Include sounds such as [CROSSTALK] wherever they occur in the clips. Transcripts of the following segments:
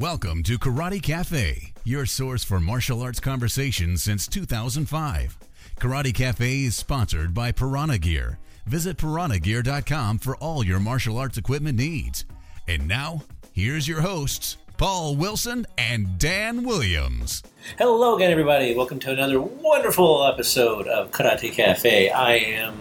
Welcome to Karate Cafe, your source for martial arts conversations since 2005. Karate Cafe is sponsored by Piranha Gear. Visit piranhagear.com for all your martial arts equipment needs. And now, here's your hosts, Paul Wilson and Dan Williams. Hello again, everybody. Welcome to another wonderful episode of Karate Cafe. I am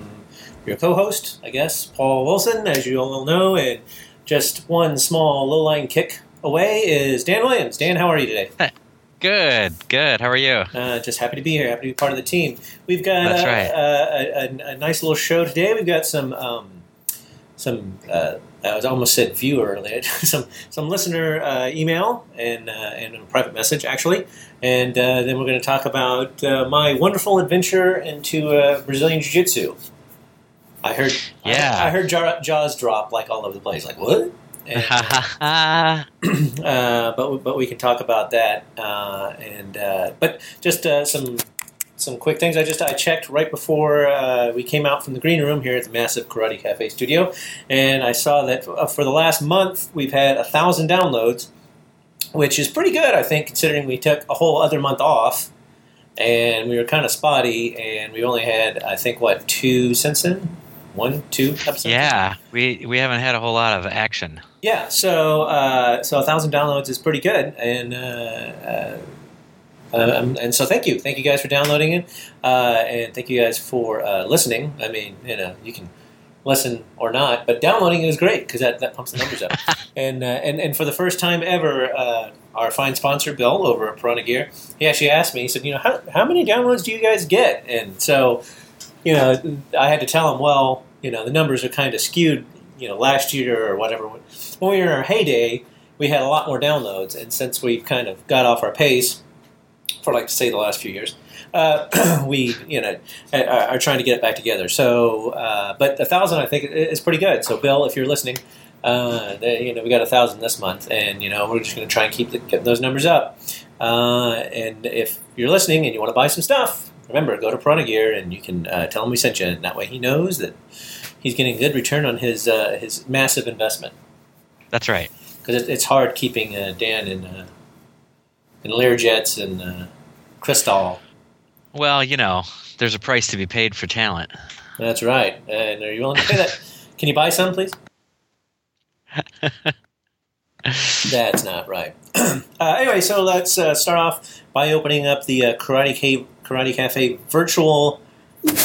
your co-host, I guess, Paul Wilson, as you all know, and just one small low-line kick away is Dan Williams. Dan, how are you today? [LAUGHS] Good, good. How are you? Uh, just happy to be here. Happy to be part of the team. We've got That's uh, right. uh, a, a, a nice little show today. We've got some um, some. Uh, I was almost said viewer earlier. [LAUGHS] some some listener uh, email and uh, and a private message actually, and uh, then we're going to talk about uh, my wonderful adventure into uh, Brazilian Jiu Jitsu. I heard, Yeah. I, I heard jaws drop like all over the place. Like what? Uh, uh, [COUGHS] but but we can talk about that. Uh, and uh, but just uh, some some quick things. I just I checked right before uh, we came out from the green room here at the massive Karate Cafe studio, and I saw that uh, for the last month we've had a thousand downloads, which is pretty good, I think, considering we took a whole other month off. And we were kind of spotty, and we only had, I think, what two since then, one, two episodes. yeah, we we haven't had a whole lot of action. Yeah, so uh, so a thousand downloads is pretty good, and uh, uh, um, and so thank you, thank you guys for downloading it, uh, and thank you guys for uh, listening. I mean, you know, you can listen or not, but downloading is great because that, that pumps the numbers up. [LAUGHS] and uh, and and for the first time ever, uh, our fine sponsor Bill over at Piranha Gear, he actually asked me, he said, you know, how how many downloads do you guys get? And so, you know, I had to tell him, well, you know, the numbers are kind of skewed. You know, last year or whatever, when we were in our heyday, we had a lot more downloads, and since we've kind of got off our pace for like say the last few years, uh, [CLEARS THROAT] we you know are, are trying to get it back together. So, uh, but a thousand I think is pretty good. So, Bill, if you're listening, uh, the, you know we got a thousand this month, and you know we're just going to try and keep the, those numbers up. Uh, and if you're listening and you want to buy some stuff, remember go to Piranha Gear and you can uh, tell him we sent you, and that way he knows that he's getting a good return on his uh, his massive investment That's right. because it, it's hard keeping uh, Dan in uh, in Learjets and uh, Crystal. Well, you know, there's a price to be paid for talent. That's right. And are you willing to pay that? [LAUGHS] Can you buy some, please? [LAUGHS] That's not right. [CLEARS THROAT] uh, anyway, so let's uh, start off by opening up the uh, Karate, Cave, Karate Cafe virtual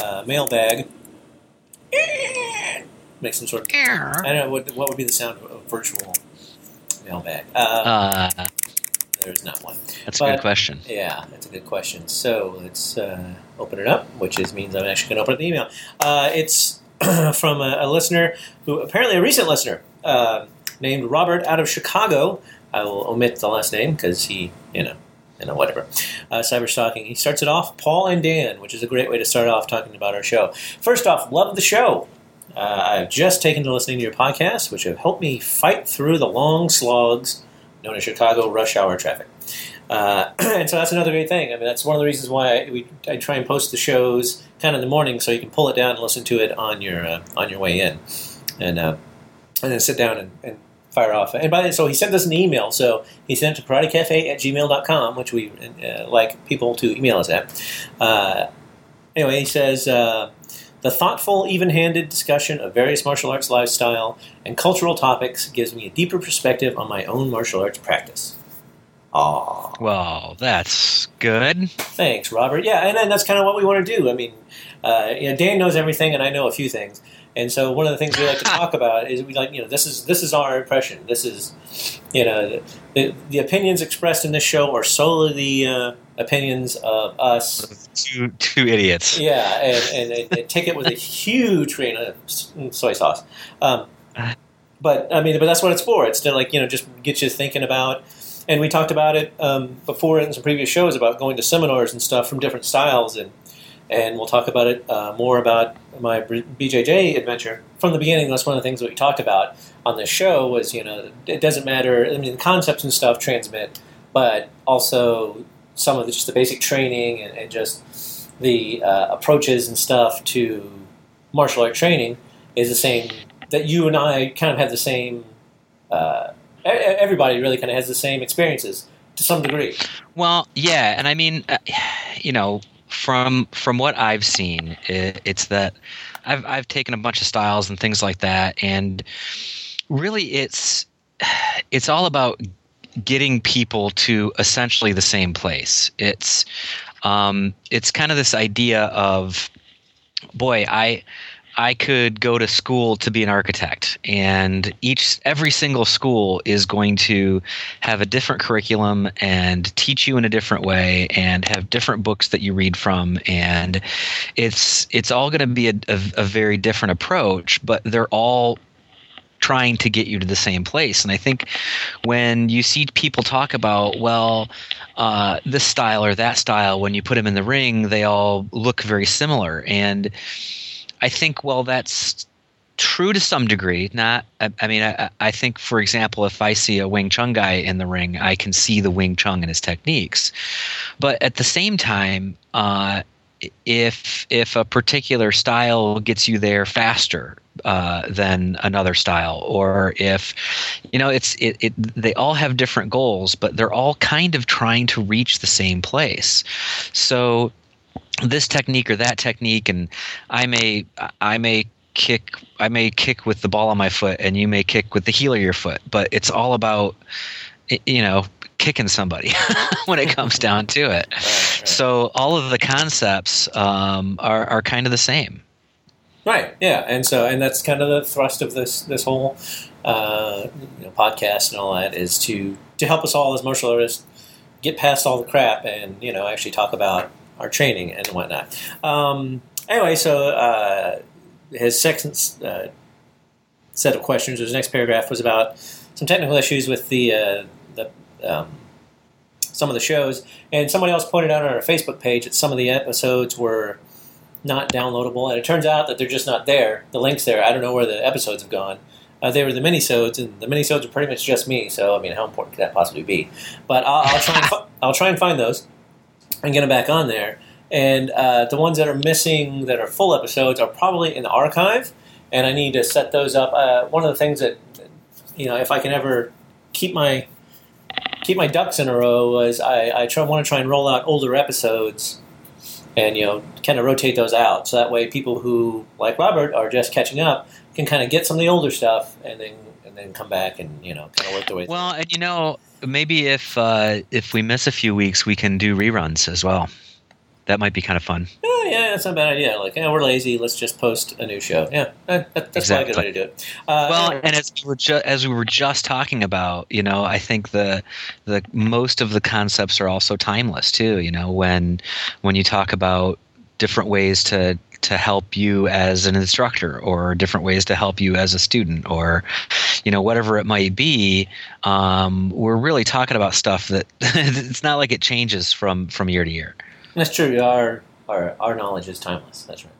uh, mailbag. Make some sort of. I don't know what, what would be the sound of a virtual mailbag. Uh, Uh, there's not one. that's a good question. Yeah, that's a good question. So let's uh, open it up, which is means I'm actually going to open up the email. Uh, it's [CLEARS THROAT] from a, a listener who apparently a recent listener uh, named Robert out of Chicago. I will omit the last name because he, you know, you know, whatever. Uh, cyber stalking. He starts it off, Paul and Dan, which is a great way to start off talking about our show. First off, love the show. Uh, I've just taken to listening to your podcast, which have helped me fight through the long slogs known as Chicago rush hour traffic. Uh, [CLEARS THROAT] and so that's another great thing. I mean, that's one of the reasons why I, we, I try and post the shows kind of in the morning, so you can pull it down and listen to it on your uh, on your way in, and uh, and then sit down and, and fire off. And by the so he sent us an email. So he sent it to karatecafe at gmail.com, which we uh, like people to email us at. Uh, anyway, he says. Uh, the thoughtful, even handed discussion of various martial arts lifestyle and cultural topics gives me a deeper perspective on my own martial arts practice. Aw, Well, that's good. thanks, Robert. Yeah, and then that's kind of what we want to do. I mean, uh, you know, Dan knows everything, and I know a few things. And so, one of the things we like to talk about is we like, you know, this is this is our impression. This is, you know, the, the opinions expressed in this show are solely the uh, opinions of us Two two idiots. Yeah, and, and a, a ticket with a huge grain of soy sauce. Um, but I mean, but that's what it's for. It's to like you know just get you thinking about. And we talked about it um, before in some previous shows about going to seminars and stuff from different styles, and and we'll talk about it uh, more about my BJJ adventure from the beginning. That's one of the things that we talked about on this show was you know it doesn't matter. I mean, the concepts and stuff transmit, but also some of the, just the basic training and, and just the uh, approaches and stuff to martial art training is the same that you and I kind of have the same uh, everybody really kind of has the same experiences to some degree. Well, yeah, and I mean, uh, you know, from from what I've seen, it, it's that I've I've taken a bunch of styles and things like that, and really, it's it's all about getting people to essentially the same place. It's um, it's kind of this idea of, boy, I I could go to school to be an architect, and each every single school is going to have a different curriculum and teach you in a different way, and have different books that you read from, and it's it's all going to be a, a, a very different approach, but they're all trying to get you to the same place. And I think when you see people talk about, well, uh, this style or that style, when you put them in the ring, they all look very similar. And I think, well, that's true to some degree. Not, I, I mean, I, I, think, for example, if I see a Wing Chun guy in the ring, I can see the Wing Chun and his techniques. But at the same time, uh, if if a particular style gets you there faster uh, than another style, or if you know it's it, it they all have different goals, but they're all kind of trying to reach the same place. So this technique or that technique, and I may I may kick I may kick with the ball on my foot, and you may kick with the heel of your foot, but it's all about you know kicking somebody [LAUGHS] when it comes down to it. Right, right. So all of the concepts um, are are kind of the same. Right. Yeah. And so and that's kind of the thrust of this this whole uh, you know, podcast and all that is to to help us all as martial artists get past all the crap and you know actually talk about our training and whatnot. Um, anyway, so uh, his second uh, set of questions, his next paragraph was about some technical issues with the uh, the um, some of the shows, and somebody else pointed out on our Facebook page that some of the episodes were not downloadable, and it turns out that they're just not there. The link's there. I don't know where the episodes have gone. Uh, they were the minisodes, and the minisodes are pretty much just me. So I mean, how important could that possibly be? But I'll, I'll try and fi- I'll try and find those and get them back on there. And uh, the ones that are missing, that are full episodes, are probably in the archive, and I need to set those up. Uh, one of the things that you know, if I can ever keep my keep my ducks in a row, was I, I try, want to try and roll out older episodes and you know kind of rotate those out so that way people who like Robert are just catching up can kind of get some of the older stuff and then and then come back and you know kind of work their way. Well, and you know maybe if uh, if we miss a few weeks, we can do reruns as well. That might be kind of fun. Yeah, yeah, that's not a bad idea. Like, yeah, we're lazy. Let's just post a new show. Yeah, that, that's exactly. a good way to do it. Uh, well, and as we, were ju- as we were just talking about, you know, I think the the most of the concepts are also timeless too. You know, when when you talk about different ways to to help you as an instructor or different ways to help you as a student or you know whatever it might be um, we're really talking about stuff that [LAUGHS] it's not like it changes from from year to year that's true our our, our knowledge is timeless that's right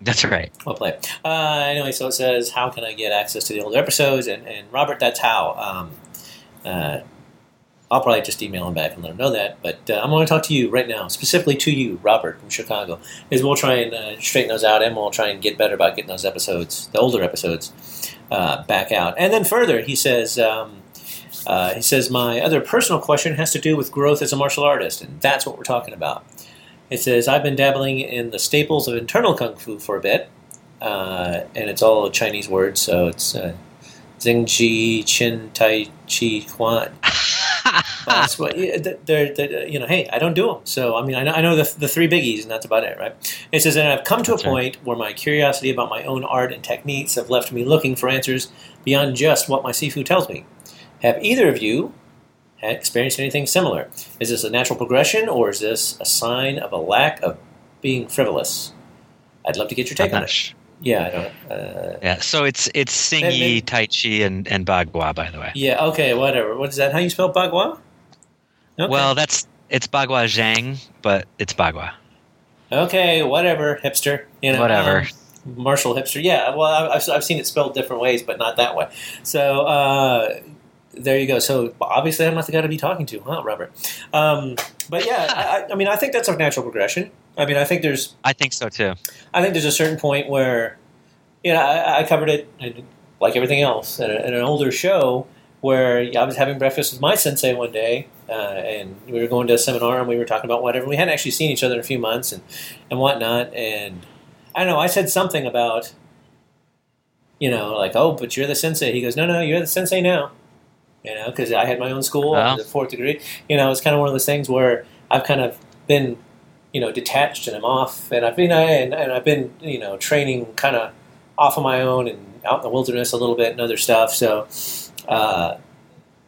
that's right. Well played. Uh, anyway, so it says, "How can I get access to the older episodes?" And, and Robert, that's how. Um, uh, I'll probably just email him back and let him know that. But uh, I'm going to talk to you right now, specifically to you, Robert from Chicago. Is we'll try and uh, straighten those out, and we'll try and get better about getting those episodes, the older episodes, uh, back out. And then further, he says. Um, uh, he says, My other personal question has to do with growth as a martial artist, and that's what we're talking about. It says, I've been dabbling in the staples of internal kung fu for a bit, uh, and it's all Chinese words, so it's uh, Ji, Chin Tai Chi Huan. That's what they're, they're, you know. Hey, I don't do them, so I mean, I know, I know the, the three biggies, and that's about it, right? It says, and I've come to that's a point right. where my curiosity about my own art and techniques have left me looking for answers beyond just what my sifu tells me. Have either of you experienced anything similar? Is this a natural progression, or is this a sign of a lack of being frivolous? I'd love to get your take on it. Yeah, I don't. Uh, yeah, so it's it's Xingyi, Tai Chi, and and Bagua, by the way. Yeah. Okay. Whatever. What is that? How you spell Bagua? Okay. Well, that's it's Bagua Zhang, but it's Bagua. Okay. Whatever. Hipster. You know. Whatever. Um, Martial hipster. Yeah. Well, I've I've seen it spelled different ways, but not that way. So. Uh, there you go. So obviously, I'm not the guy to be talking to, huh, Robert? Um, but yeah, [LAUGHS] I, I, mean, I think that's a natural progression. I mean, I think there's. I think so too. I think there's a certain point where, you know, I, I covered it like everything else in, a, in, an older show, where I was having breakfast with my sensei one day, uh, and we were going to a seminar, and we were talking about whatever. We hadn't actually seen each other in a few months, and and whatnot. And I don't know. I said something about, you know, like, oh, but you're the sensei. He goes, no, no, you're the sensei now. You know, because I had my own school, I was a fourth degree. You know, it's kind of one of those things where I've kind of been, you know, detached and I'm off, and I've been and, and I've been, you know, training kind of off on my own and out in the wilderness a little bit and other stuff. So, uh,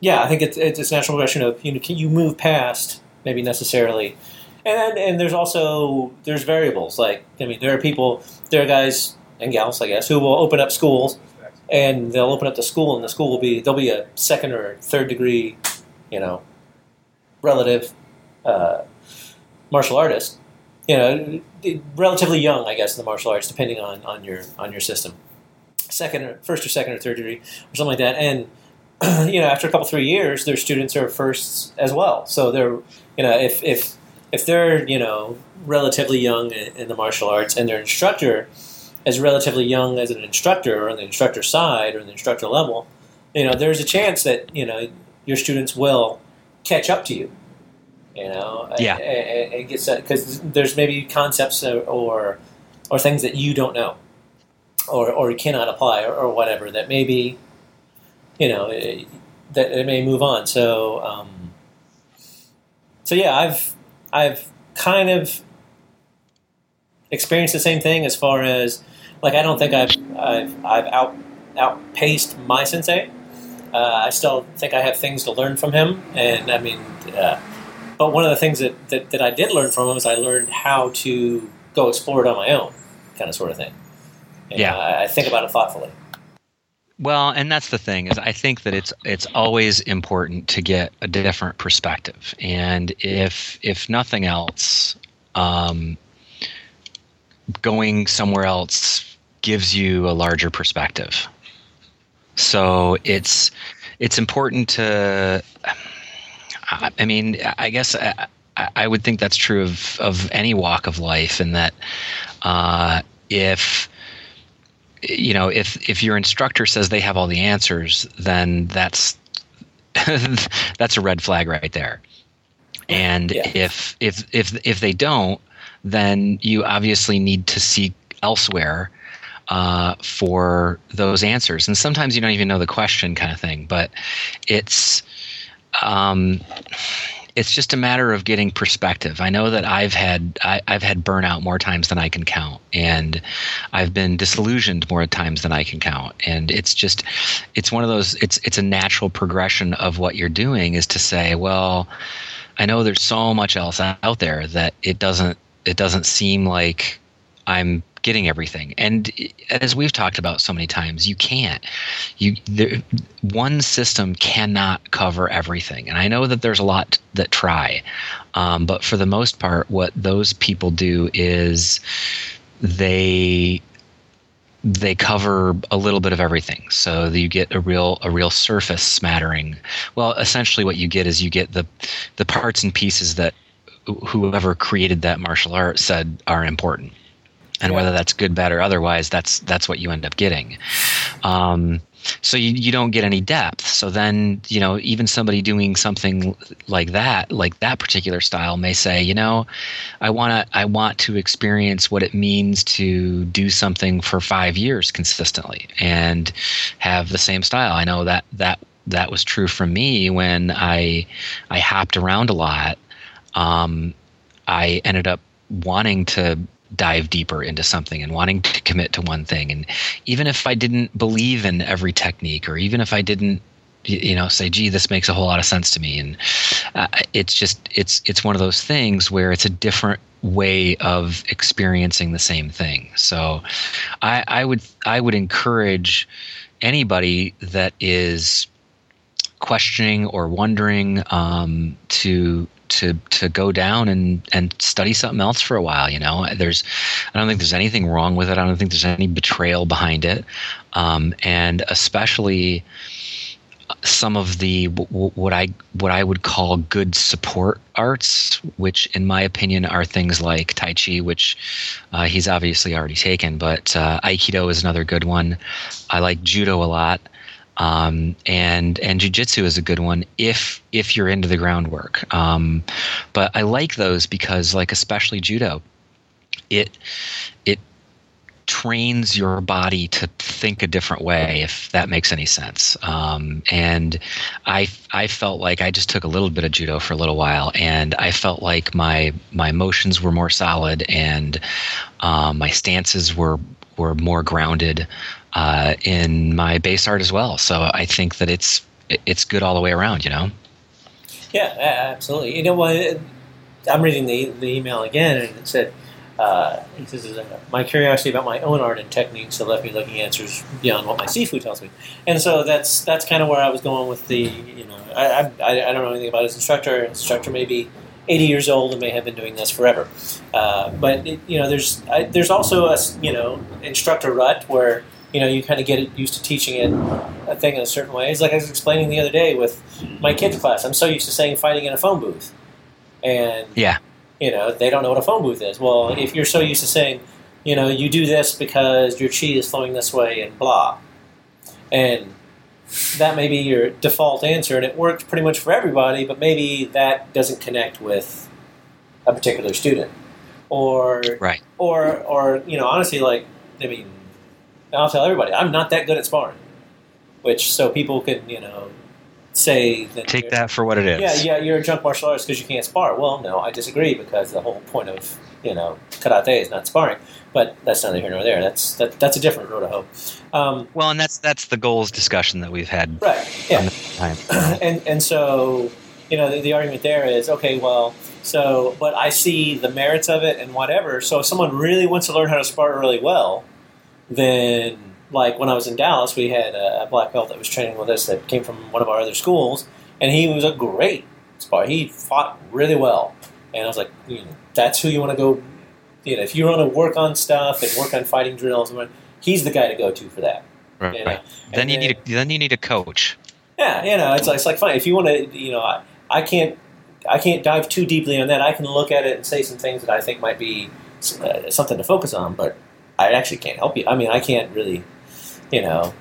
yeah, I think it's it's a natural progression of you know you move past maybe necessarily, and and there's also there's variables like I mean there are people there are guys and gals I guess who will open up schools and they'll open up the school and the school will be there'll be a second or third degree you know relative uh, martial artist. You know relatively young I guess in the martial arts depending on on your on your system. Second or first or second or third degree or something like that. And [CLEARS THROAT] you know, after a couple three years, their students are firsts as well. So they're, you know, if if if they're you know relatively young in, in the martial arts and their instructor is relatively young as an instructor or on the instructor side or the instructor level, you know, there's a chance that you know your students will catch up to you. You know, yeah, and, and get because there's maybe concepts or, or or things that you don't know or or cannot apply or, or whatever that maybe you know, it, that it may move on. So, um, so yeah, I've I've kind of experienced the same thing as far as like I don't think I've I've, I've out outpaced my sensei. Uh, I still think I have things to learn from him, and I mean, uh, but one of the things that, that, that I did learn from him is I learned how to go explore it on my own, kind of sort of thing. And, yeah, I, I think about it thoughtfully. Well, and that's the thing is I think that it's it's always important to get a different perspective, and if if nothing else, um, going somewhere else gives you a larger perspective. So it's it's important to. I mean, I guess I, I would think that's true of of any walk of life, and that uh, if you know, if if your instructor says they have all the answers, then that's [LAUGHS] that's a red flag right there. And yeah. if if if if they don't, then you obviously need to seek elsewhere uh, for those answers. And sometimes you don't even know the question, kind of thing. But it's um, it's just a matter of getting perspective. I know that I've had I, have had burnout more times than I can count, and I've been disillusioned more times than I can count. And it's just it's one of those. It's it's a natural progression of what you're doing is to say, well, I know there's so much else out there that it doesn't it doesn't seem like I'm getting everything. And as we've talked about so many times, you can't. You there, one system cannot cover everything. And I know that there's a lot that try, um, but for the most part, what those people do is they they cover a little bit of everything so you get a real a real surface smattering well essentially what you get is you get the the parts and pieces that whoever created that martial art said are important and whether that's good, bad, or otherwise, that's that's what you end up getting. Um, so you, you don't get any depth. So then you know even somebody doing something like that, like that particular style, may say, you know, I want to I want to experience what it means to do something for five years consistently and have the same style. I know that that that was true for me when I I hopped around a lot. Um, I ended up wanting to dive deeper into something and wanting to commit to one thing. And even if i didn't believe in every technique or even if i didn't you know say gee this makes a whole lot of sense to me. And uh, it's just it's it's one of those things where it's a different way of experiencing the same thing. So i i would i would encourage anybody that is questioning or wondering um, to to to go down and and study something else for a while. You know, there's I don't think there's anything wrong with it. I don't think there's any betrayal behind it, um, and especially some of the what I what I would call good support arts, which in my opinion are things like Tai Chi, which uh, he's obviously already taken, but uh, Aikido is another good one. I like Judo a lot. Um, and and jujitsu is a good one if if you're into the groundwork. Um, but I like those because, like especially judo, it it trains your body to think a different way, if that makes any sense. Um, and I I felt like I just took a little bit of judo for a little while, and I felt like my my motions were more solid, and um, my stances were were more grounded uh, in my base art as well. So I think that it's it's good all the way around. You know. Yeah, absolutely. You know what? I'm reading the, the email again, and it said uh, uh, my curiosity about my own art and techniques have left me looking answers beyond what my Sifu tells me. And so that's that's kind of where I was going with the, you know, I, I, I don't know anything about his instructor. His instructor may be 80 years old and may have been doing this forever. Uh, but, it, you know, there's I, there's also a, you know, instructor rut where, you know, you kind of get used to teaching it a thing in a certain way. It's like I was explaining the other day with my kids' class. I'm so used to saying fighting in a phone booth. And yeah you know, they don't know what a phone booth is. Well, if you're so used to saying, you know, you do this because your chi is flowing this way and blah, and that may be your default answer, and it works pretty much for everybody, but maybe that doesn't connect with a particular student, or right, or or you know, honestly, like I mean, I'll tell everybody, I'm not that good at sparring, which so people can you know say that take that for what it is. Yeah, yeah, you're a junk martial artist because you can't spar. Well, no, I disagree because the whole point of you know karate is not sparring. But that's neither here nor there. That's that, that's a different road to hope. Um, well, and that's that's the goals discussion that we've had. Right. Yeah. [CLEARS THROAT] and and so you know the, the argument there is okay. Well, so but I see the merits of it and whatever. So if someone really wants to learn how to spar really well, then like when I was in Dallas, we had a black belt that was training with us that came from one of our other schools, and he was a great spar. He fought really well, and I was like, you know, that's who you want to go. You know, if you want to work on stuff and work on fighting drills, he's the guy to go to for that. Right. You know? Then you need a, then you need a coach. Yeah, you know, it's like, it's like fine if you want to. You know, I, I can't I can't dive too deeply on that. I can look at it and say some things that I think might be uh, something to focus on, but I actually can't help you. I mean, I can't really you know.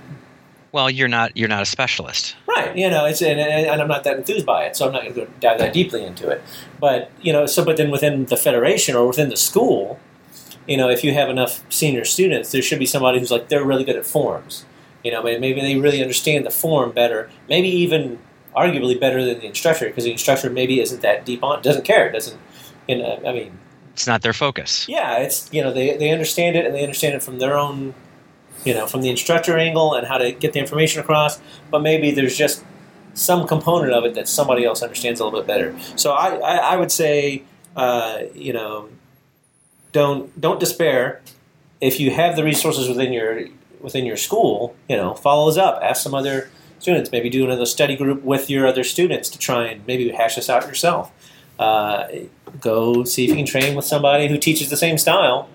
Well, you're not you're not a specialist, right? You know, it's and, and I'm not that enthused by it, so I'm not going to go dive that deeply into it. But you know, so but then within the federation or within the school, you know, if you have enough senior students, there should be somebody who's like they're really good at forms. You know, maybe they really understand the form better, maybe even arguably better than the instructor because the instructor maybe isn't that deep on, doesn't care, doesn't. You know, I mean, it's not their focus. Yeah, it's you know they they understand it and they understand it from their own you know, from the instructor angle and how to get the information across, but maybe there's just some component of it that somebody else understands a little bit better. So I, I, I would say, uh, you know, don't don't despair. If you have the resources within your within your school, you know, follow us up. Ask some other students. Maybe do another study group with your other students to try and maybe hash this out yourself. Uh, go see if you can train with somebody who teaches the same style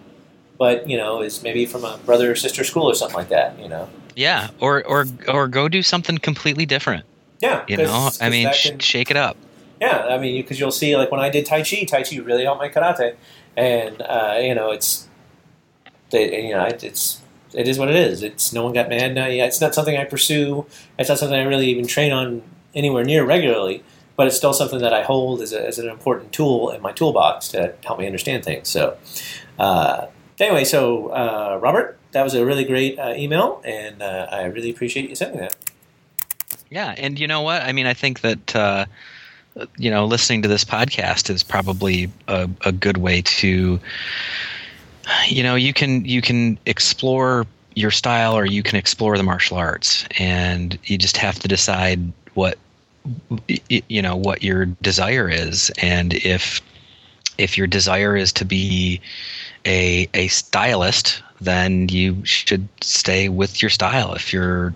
but you know is maybe from a brother or sister school or something like that. You know. Yeah, or or or go do something completely different. Yeah, you know, I mean, can, shake it up. Yeah, I mean, because you'll see, like when I did Tai Chi, Tai Chi really helped my karate, and uh, you know, it's, they, you know, it's it is what it is. It's no one got mad. Now, yeah, it's not something I pursue. It's not something I really even train on anywhere near regularly. But it's still something that I hold as, a, as an important tool in my toolbox to help me understand things. So, uh, anyway, so uh, Robert, that was a really great uh, email, and uh, I really appreciate you sending that. Yeah, and you know what? I mean, I think that uh, you know, listening to this podcast is probably a, a good way to, you know, you can you can explore your style or you can explore the martial arts, and you just have to decide what you know what your desire is, and if if your desire is to be a a stylist, then you should stay with your style. If your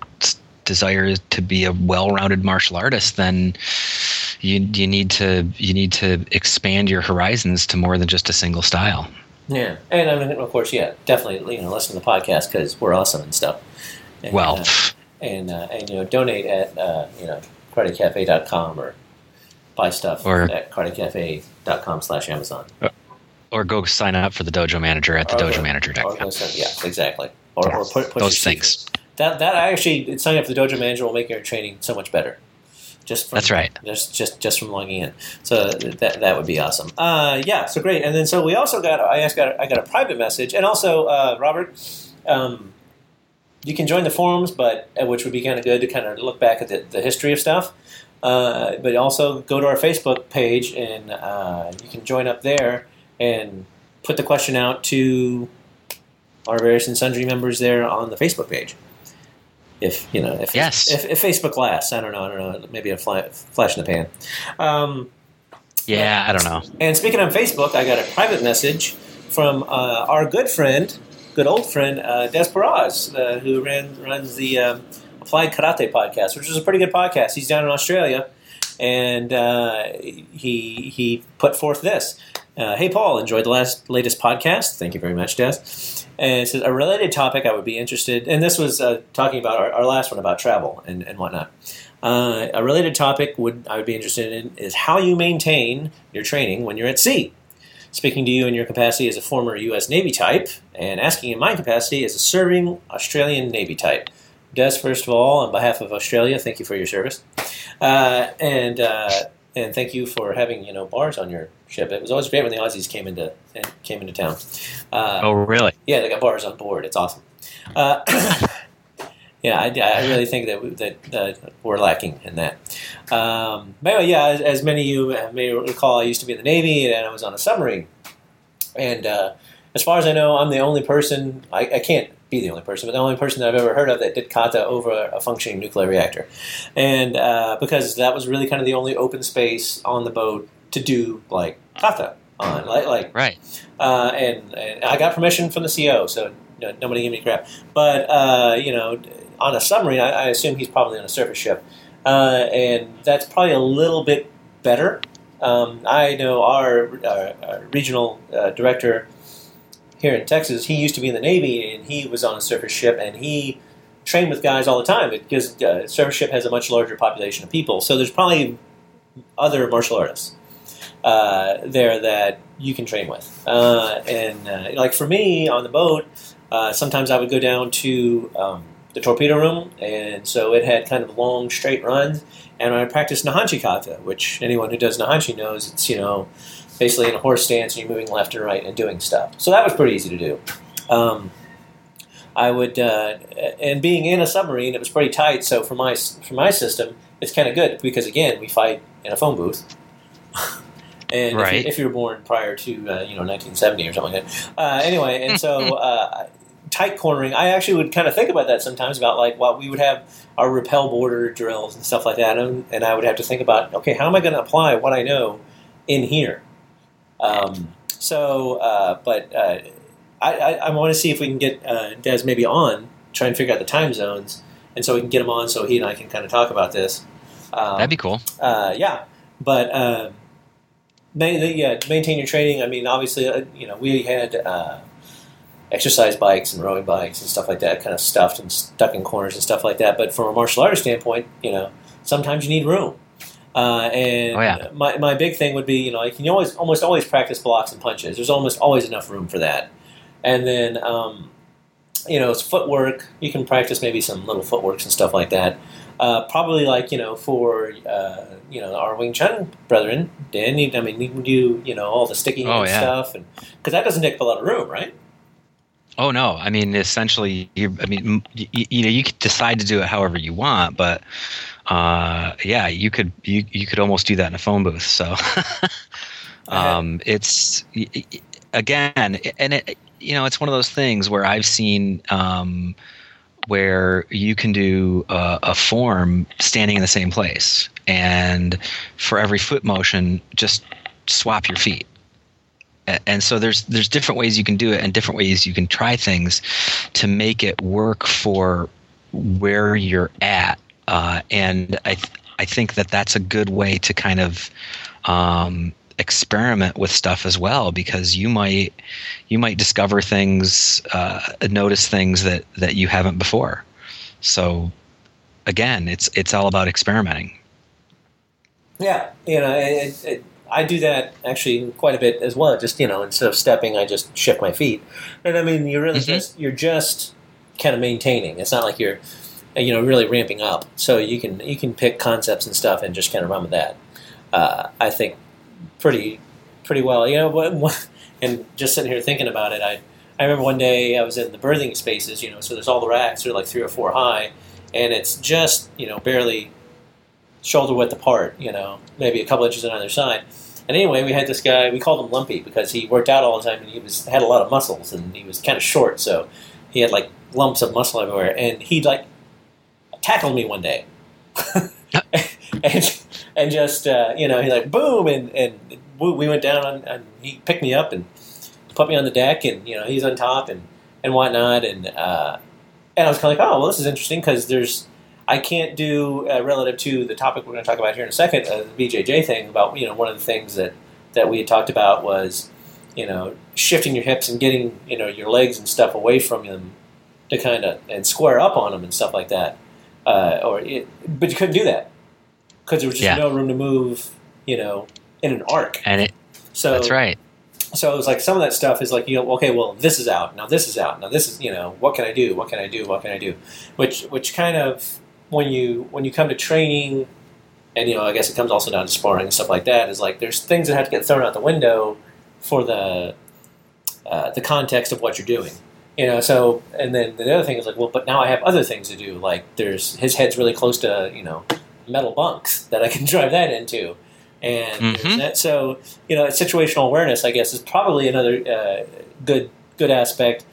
desire is to be a well-rounded martial artist, then you you need to you need to expand your horizons to more than just a single style. Yeah, and I mean, of course, yeah, definitely. You know, listen to the podcast because we're awesome and stuff. And, well, uh, and uh, and you know, donate at uh, you know karatecafe.com or buy stuff or, at karatecafe.com slash Amazon. Uh, or go sign up for the dojo manager at the dojo manager.com. Yeah, exactly. Or, or put, put those things. that that I actually signing up for the Dojo Manager will make your training so much better. Just from, That's right. Just just just from logging in, so that that would be awesome. Uh, yeah, so great. And then so we also got I asked got I got a private message, and also uh, Robert, um, you can join the forums, but uh, which would be kind of good to kind of look back at the, the history of stuff. Uh, but also go to our Facebook page, and uh, you can join up there and put the question out to our various and sundry members there on the Facebook page if you know if Yes. if, if Facebook lasts. I don't know. I don't know. Maybe a fly, flash in the pan. Um, Yeah, I don't know. and speaking of Facebook, I got a private message from uh, our good friend, good old friend uh, uh, who ran runs the um, Applied Karate podcast, which is a pretty good podcast. He's down in Australia, and uh, he he put forth this. Uh, hey Paul, enjoyed the last latest podcast. Thank you very much, Des. And it says a related topic I would be interested. And this was uh, talking about our, our last one about travel and, and whatnot. Uh, a related topic would I would be interested in is how you maintain your training when you're at sea. Speaking to you in your capacity as a former U.S. Navy type, and asking in my capacity as a serving Australian Navy type. Des, first of all, on behalf of Australia, thank you for your service, uh, and uh, and thank you for having you know bars on your ship. It was always great when the Aussies came into came into town. Uh, Oh, really? yeah, they got bars on board. It's awesome. Uh, yeah, I, I really think that, we, that that we're lacking in that. Um, but anyway, yeah, as, as many of you may recall, I used to be in the Navy and I was on a submarine. And uh, as far as I know, I'm the only person. I, I can't be the only person, but the only person that I've ever heard of that did kata over a functioning nuclear reactor. And uh, because that was really kind of the only open space on the boat to do like kata on, like like Right. uh, and, and I got permission from the CO, so nobody gave me crap. But uh, you know, on a submarine, I, I assume he's probably on a surface ship, uh, and that's probably a little bit better. Um, I know our, our, our regional uh, director here in Texas. He used to be in the Navy, and he was on a surface ship, and he trained with guys all the time because uh, surface ship has a much larger population of people. So there's probably other martial artists uh, there that you can train with. Uh, and uh, like for me on the boat, uh, sometimes I would go down to um, the torpedo room, and so it had kind of long straight runs, and I practiced Nahanchi kata, which anyone who does Nahanchi knows it's you know basically in a horse stance and you're moving left and right and doing stuff. So that was pretty easy to do. Um, I would, uh, and being in a submarine, it was pretty tight. So for my for my system, it's kind of good because again, we fight in a phone booth. [LAUGHS] And if, you, if you were born prior to uh, you know 1970 or something like that, uh, anyway, and so [LAUGHS] uh, tight cornering, I actually would kind of think about that sometimes about like well, we would have our repel boarder drills and stuff like that, and, and I would have to think about okay, how am I going to apply what I know in here? Um, so, uh, but uh, I, I, I want to see if we can get uh, Des maybe on, try and figure out the time zones, and so we can get him on so he and I can kind of talk about this. Um, That'd be cool. uh, yeah, but uh, main, yeah, maintain your training. I mean, obviously, uh, you know, we had uh, exercise bikes and rowing bikes and stuff like that, kind of stuffed and stuck in corners and stuff like that. But from a martial artist standpoint, you know, sometimes you need room. Uh, and Oh, yeah. my, my big thing would be, you know, you can always almost always practice blocks and punches. There's almost always enough room for that. And then, um, you know, it's footwork. You can practice maybe some little footworks and stuff like that. Uh, probably like you know for uh, you know our Wing Chun brethren, Dan. You, I mean, you can do you know all the sticky Oh, yeah. stuff, and because that doesn't take up a lot of room, right? Oh no! I mean, essentially, you. I mean, you, you know, you could decide to do it however you want, but uh, yeah, you could you you could almost do that in a phone booth. So, [LAUGHS] um, it's again, and it you know, it's one of those things where I've seen um, where you can do a, a form standing in the same place, and for every foot motion, just swap your feet and so there's there's different ways you can do it and different ways you can try things to make it work for where you're at. Uh, and I th- I think that that's a good way to kind of um, experiment with stuff as well because you might you might discover things uh, notice things that that you haven't before. So again it's it's all about experimenting. Yeah, you know, it, it, I do that actually quite a bit as well. Just you know, instead of stepping, I just shift my feet, and I mean, you're really Mhm. just you're just kind of maintaining. It's not like you're you know really ramping up. So you can you can pick concepts and stuff and just kind of run with that. Uh, I think pretty pretty well. You know, and just sitting here thinking about it, I I remember one day I was in the berthing spaces. You know, so there's all the racks, they're like three or four high, and it's just you know barely shoulder width apart. You know, maybe a couple inches on either side. And anyway, we had this guy. We called him Lumpy because he worked out all the time and he was had a lot of muscles and he was kind of short, so he had like lumps of muscle everywhere. And he like tackled me one day, [LAUGHS] and, and just uh, you know he like boom and and we went down and, and he picked me up and put me on the deck and you know he's on top and and whatnot and uh, and I was kind of like oh well this is interesting because there's I can't do uh, relative to the topic we're going to talk about here in a second, uh, the BJJ thing. About you know one of the things that that we had talked about was you know shifting your hips and getting you know your legs and stuff away from them to kind of and square up on them and stuff like that. Uh, or it, but you couldn't do that because there was just Yeah. no room to move. You know, in an arc. And it So that's right. so it was like some of that stuff is like you know okay well this is out now this is out now this is you know what can I do what can I do what can I do which which kind of when you when you come to training and you know I guess it comes also down to sparring and stuff like that is like there's things that have to get thrown out the window for the uh, the context of what you're doing you know so and then the other thing is like well but now I have other things to do like there's his head's really close to you know metal bunks that I can [LAUGHS] drive that into and Mhm. that so you know, situational awareness, I guess, is probably another uh, good good aspect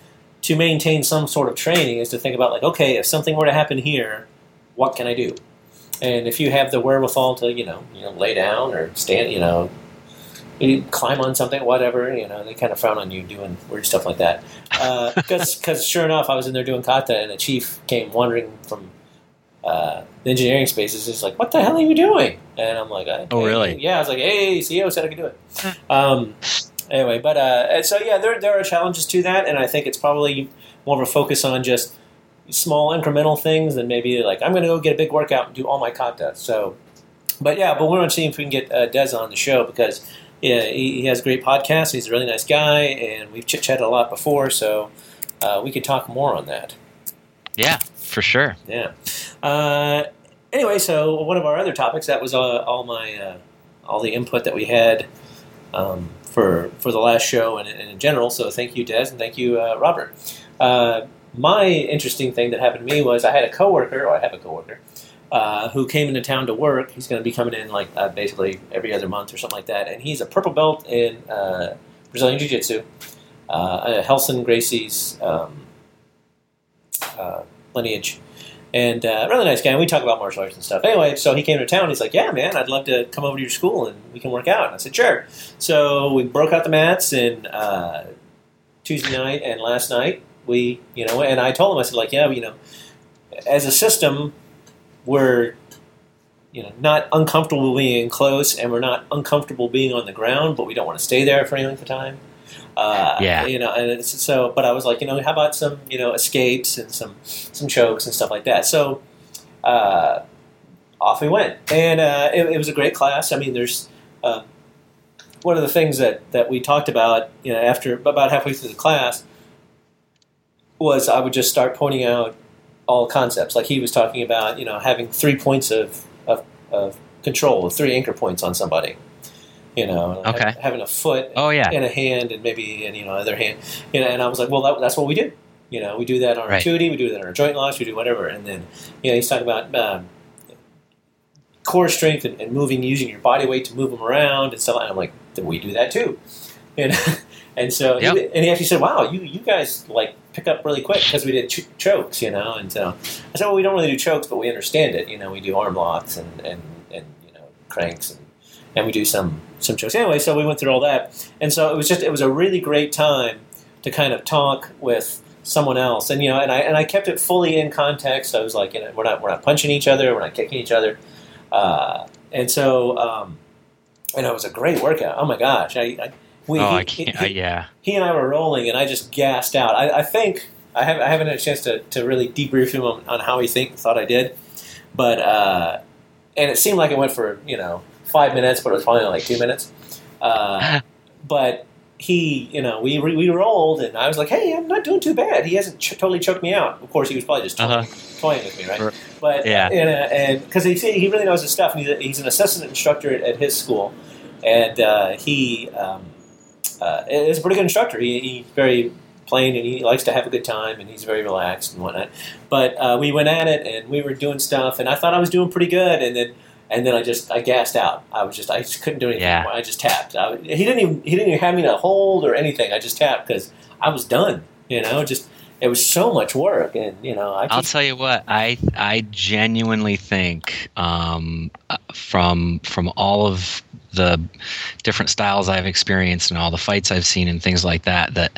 to maintain some sort of training. Is to think about like, okay, if something were to happen here, what can I do? And if you have the wherewithal to, you know, you know, lay down or stand, you know, you climb on something, whatever, you know, they kind of frown on you doing weird stuff like that. [LAUGHS] Because, sure enough, I was in there doing kata, and a chief came wandering from uh, the engineering spaces. He's like, "What the hell are you doing?" And I'm like, Oh, really? Yeah, I was like, "Hey, CEO said I could do it." um, anyway, but uh, so yeah, there there are challenges to that, and I think it's probably more of a focus on just small incremental things than maybe like I'm going to go get a big workout and do all my kata. So, but yeah, but we're going to see if we can get uh, Des on the show because yeah, he, he has a great podcast. He's a really nice guy, and we've chit chatted a lot before, so uh, we could talk more on that. Yeah, for sure. Yeah. Uh, anyway, so one of our other topics that was uh, all my uh, all the input that we had um, for for the last show and, and in general. So thank you, Des, and thank you, uh, Robert. Uh, my interesting thing that happened to me was I had a coworker, or I have a coworker. Uh, who came into town to work? He's going to be coming in like uh, basically every other month or something like that, and he's a purple belt in uh, Brazilian Jiu Jitsu. Uh, Relson Gracie's um, uh, lineage, and uh, really nice guy. And we talk about martial arts and stuff. Anyway, so he came to town. He's like, "Yeah, man, I'd love to come over to your school and we can work out." And I said, "Sure." So we broke out the mats and uh, Tuesday night and last night we, you know, and I told him, I said, like, yeah, you know, as a system, we're you know not uncomfortable being close, and we're not uncomfortable being on the ground, but we don't want to stay there for any length of time. Uh, Yeah. you know, and it's, so, but I was like, you know, how about some, you know, escapes and some some chokes and stuff like that. So uh, off we went, and uh, it, it was a great class. I mean, there's uh, one of the things that that we talked about, you know, after about halfway through the class was I would just start pointing out all concepts, like he was talking about, you know, having three points of of, of control, three anchor points on somebody. You know, ha- having a foot Oh yeah. in a hand and maybe in you know other hand you know and I was like well that, that's what we do you know we do that on our Right. 2D we do that on our joint locks, we do whatever and then you know he's talking about um, core strength and, and moving using your body weight to move them around and stuff and I'm like then we do that too [LAUGHS] and and so Yep. he, and he actually said wow you you guys like pick up really quick because we did ch- chokes you know and so I said well we don't really do chokes but we understand it you know we do arm locks and and, and you know cranks and and we do some some chokes anyway. So we went through all that, and so it was just it was a really great time to kind of talk with someone else, and you know, and I and I kept it fully in context. I was like, you know, we're not we're not punching each other, we're not kicking each other, uh, and so um, and it was a great workout. Oh my gosh, I, I we oh, he, I can't. he- I, yeah. he and I were rolling, and I just gassed out. I, I think I haven't I haven't had a chance to, to really debrief him on, on how he think thought I did, but uh, and it seemed like it went for you know five minutes, but it was probably only like two minutes. Uh, [LAUGHS] but he, you know, we we rolled, and I was like, "Hey, I'm not doing too bad. He hasn't ch- totally choked me out." Of course, he was probably just toying, Uh-huh. toying with me, right? Right. But Yeah. and because he he really knows his stuff, and he's, a, he's an assistant instructor at, at his school, and uh, he um, uh, is a pretty good instructor. He, he's very plain, and he likes to have a good time, and he's very relaxed and whatnot. But uh, we went at it, and we were doing stuff, and I thought I was doing pretty good, and then. And then I just I gassed out. I was just I just couldn't do anything. Yeah. I just tapped. I, he didn't even he didn't even have me to hold or anything. I just tapped because I was done. You know, just it was so much work, and you know I I'll tell you what I I genuinely think um, uh, from from all of the different styles I've experienced and all the fights I've seen and things like that that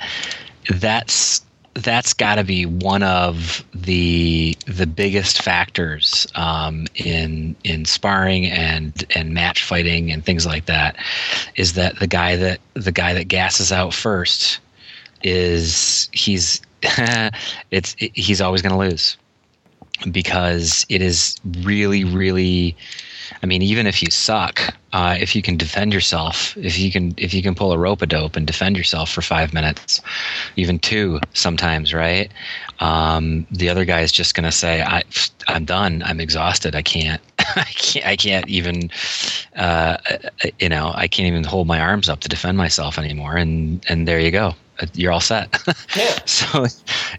that's that's got to be one of the the biggest factors um, in in sparring and and match fighting and things like that is that the guy that the guy that gasses out first is he's [LAUGHS] it's he's always going to lose because it is really really I mean, even if you suck, uh, if you can defend yourself, if you can if you can pull a rope a dope and defend yourself for five minutes, even two sometimes, right? Um, the other guy is just going to say, I, "I'm done. I'm exhausted. I can't. [LAUGHS] I can't. I can't even. Uh, you know, I can't even hold my arms up to defend myself anymore." And and there you go. You're all set. [LAUGHS] yeah. so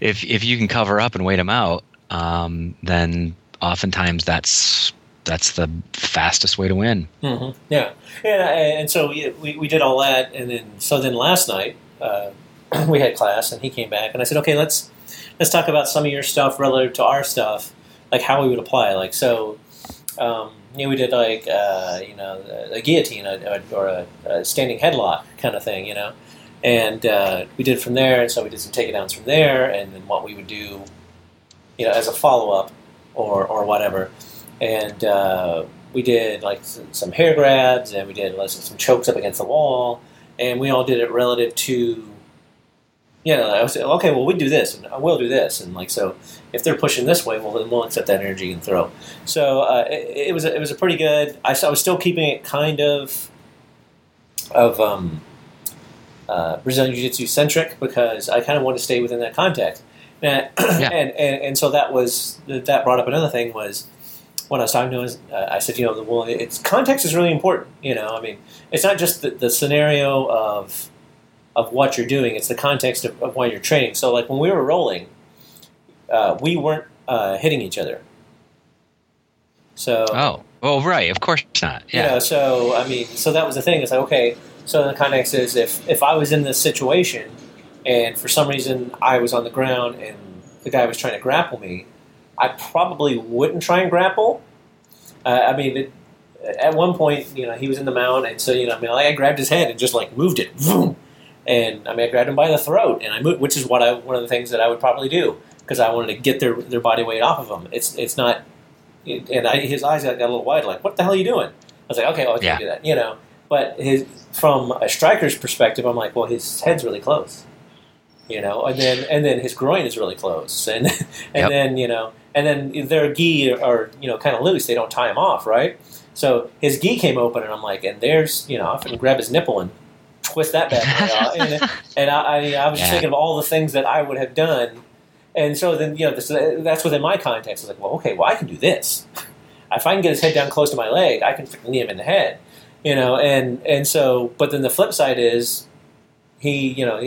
if if you can cover up and wait them out, um, then oftentimes that's that's the fastest way to win. hmm Yeah, yeah, and so we, we did all that, and then so then last night uh, [CLEARS THROAT] we had class, and he came back, and I said, okay, let's let's talk about some of your stuff relative to our stuff, like how we would apply. Like so, um, you know, we did like uh, you know a, guillotine or, or a, a standing headlock kind of thing, you know, and uh, we did from there, and so we did some takedowns from there, and then what we would do, you know, as a follow up or or whatever and uh, we did like some, some hair grabs and we did like, some chokes up against the wall and we all did it relative to you know I was okay well we do this and I will do this and like so if they're pushing this way well then we'll accept that energy and throw so uh, it, it was a, it was a pretty good I, I was still keeping it kind of of um, uh, Brazilian Jiu Jitsu centric because I kind of want to stay within that context and, [CLEARS THROAT] Yeah. and, and and so that was that brought up another thing was when I was talking to him, uh, I said, you know, the well, it's context is really important. You know, I mean, it's not just the, the scenario of of what you're doing; it's the context of, of why you're training. So, like when we were rolling, uh, we weren't uh, hitting each other. So, Oh, well, right, of course not. you Yeah, know, so I mean, so that was the thing. It's like, okay, so the context is if if I was in this situation, and for some reason I was on the ground and the guy was trying to grapple me, I probably wouldn't try and grapple. Uh, I mean, it, at one point, you know, he was in the mount, and so you know, I mean, like, I grabbed his head and just like moved it, vroom. and I mean, I grabbed him by the throat, and I moved, which is what I one of the things that I would probably do because I wanted to get their their body weight off of them. It's it's not, and I, his eyes got, got a little wide, like, what the hell are you doing? I was like, okay, well, I can't Yeah. do that, you know. But his from a striker's perspective, I'm like, well, his head's really close, you know, and then and then his groin is really close, and [LAUGHS] and Yep. then you know, and then their gi are, you know kind of loose; they don't tie him off, right? So his gi came open, and I'm like, and there's you know, I can grab his nipple and twist that bad and, [LAUGHS] and I, I, I was just Yeah. thinking of all the things that I would have done, and so then you know, this, that's within my context. I was like, well, okay, well, I can do this. If I can get his head down close to my leg, I can knee him in the head, you know. And and so, but then the flip side is, he, you know,